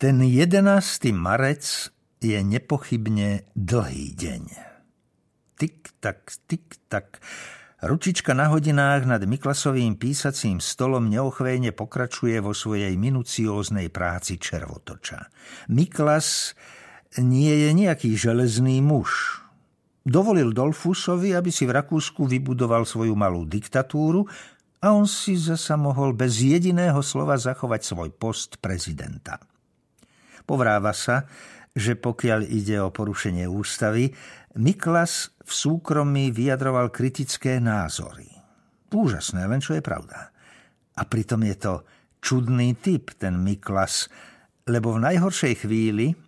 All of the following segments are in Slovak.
Ten 11. marec je nepochybne dlhý deň. Tik, tak, tik, tak. Ručička na hodinách nad Miklasovým písacím stolom neochvejne pokračuje vo svojej minucióznej práci červotoča. Miklas nie je nejaký železný muž. Dovolil Dolfusovi, aby si v Rakúsku vybudoval svoju malú diktatúru a on si zasa mohol bez jediného slova zachovať svoj post prezidenta. Povráva sa, že pokiaľ ide o porušenie ústavy, Miklas v súkromí vyjadroval kritické názory. Úžasné, len čo je pravda. A pritom je to čudný typ, ten Miklas, lebo v najhoršej chvíli,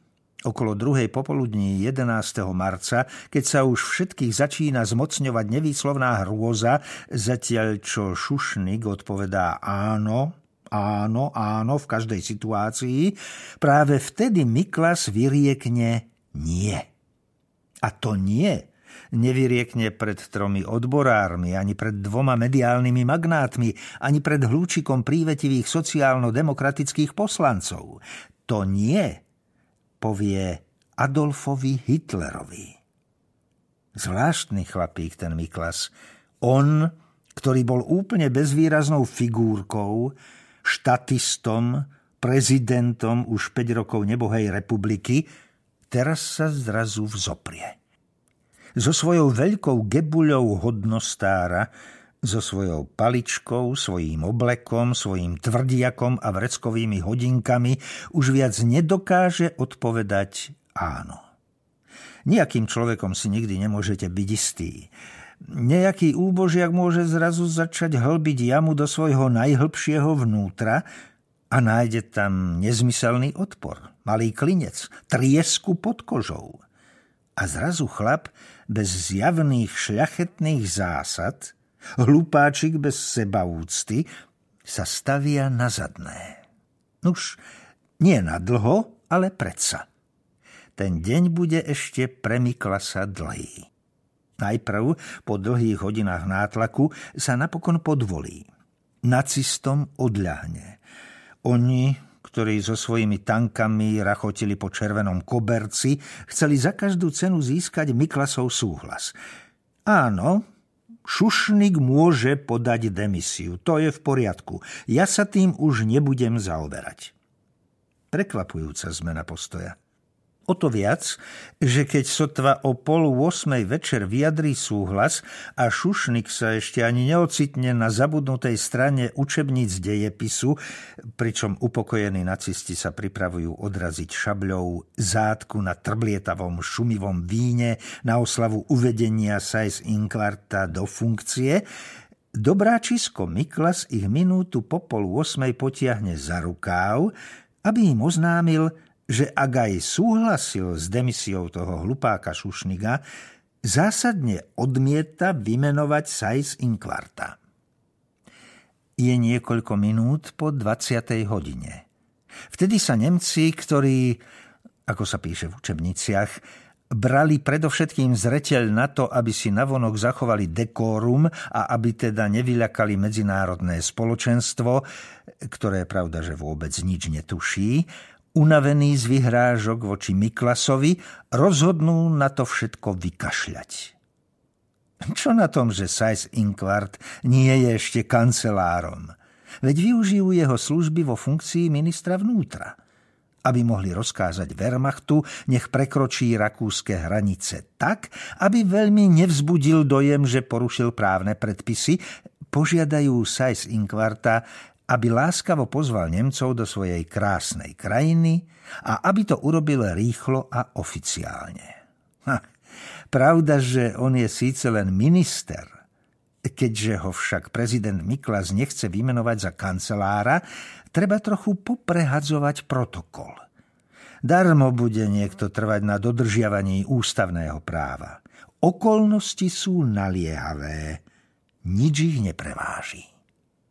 okolo druhej popoludní 11. marca, keď sa už všetkých začína zmocňovať nevýslovná hrôza, zatiaľ čo Šušnik odpovedá áno, áno, áno v každej situácii, práve vtedy Miklas vyriekne nie. A to nie nevyriekne pred tromi odborármi, ani pred dvoma mediálnymi magnátmi, ani pred hlúčikom prívetivých sociálno-demokratických poslancov. To nie povie Adolfovi Hitlerovi. Zvláštny chlapík ten Miklas. On, ktorý bol úplne bezvýraznou figúrkou, štatistom, prezidentom už 5 rokov nebohej republiky, teraz sa zrazu vzoprie. So svojou veľkou gebuľou hodnostára, so svojou paličkou, svojím oblekom, svojím tvrdiakom a vreckovými hodinkami už viac nedokáže odpovedať áno. Nijakým človekom si nikdy nemôžete byť istý. Nejaký úbožiak môže zrazu začať hlbiť jamu do svojho najhlbšieho vnútra a nájde tam nezmyselný odpor, malý klinec, triesku pod kožou. A zrazu chlap bez zjavných šľachetných zásad, hlupáčik bez sebaúcty, sa stavia na zadné. Nuž, nie na dlho, ale predsa. Ten deň bude ešte pre Miklasa dlhý. Najprv po dlhých hodinách nátlaku sa napokon podvolí. Nacistom odľahne. Oni, ktorí so svojimi tankami rachotili po červenom koberci, chceli za každú cenu získať Miklasov súhlas. Áno, Šušnik môže podať demisiu. To je v poriadku. Ja sa tým už nebudem zaoberať. Prekvapujúca zmena postoja. O to viac, že keď sotva o pol 8 večer vyjadrí súhlas a Šušnik sa ešte ani neocitne na zabudnutej strane učebníc dejepisu, pričom upokojení nacisti sa pripravujú odraziť šabľou zátku na trblietavom šumivom víne na oslavu uvedenia Sais Inklarta do funkcie, Dobráčisko Miklas ich minútu po pol 8 potiahne za rukáv, aby im oznámil, že ak aj súhlasil s demisiou toho hlupáka Šušniga, zásadne odmieta vymenovať Sajs Inkvarta. Je niekoľko minút po 20. hodine. Vtedy sa Nemci, ktorí, ako sa píše v učebniciach, brali predovšetkým zreteľ na to, aby si navonok zachovali dekórum a aby teda nevyľakali medzinárodné spoločenstvo, ktoré pravda, že vôbec nič netuší, unavení z vyhrážok voči Miklasovi, rozhodnú na to všetko vykašľať. Čo na tom, že Sajs Inquart nie je ešte kancelárom? Veď využijú jeho služby vo funkcii ministra vnútra aby mohli rozkázať Wehrmachtu, nech prekročí rakúske hranice tak, aby veľmi nevzbudil dojem, že porušil právne predpisy, požiadajú Sajs Inkvarta, aby láskavo pozval Nemcov do svojej krásnej krajiny a aby to urobil rýchlo a oficiálne. Ha, pravda, že on je síce len minister, keďže ho však prezident Miklas nechce vymenovať za kancelára, treba trochu poprehadzovať protokol. Darmo bude niekto trvať na dodržiavaní ústavného práva. Okolnosti sú naliehavé. Nič ich nepreváži.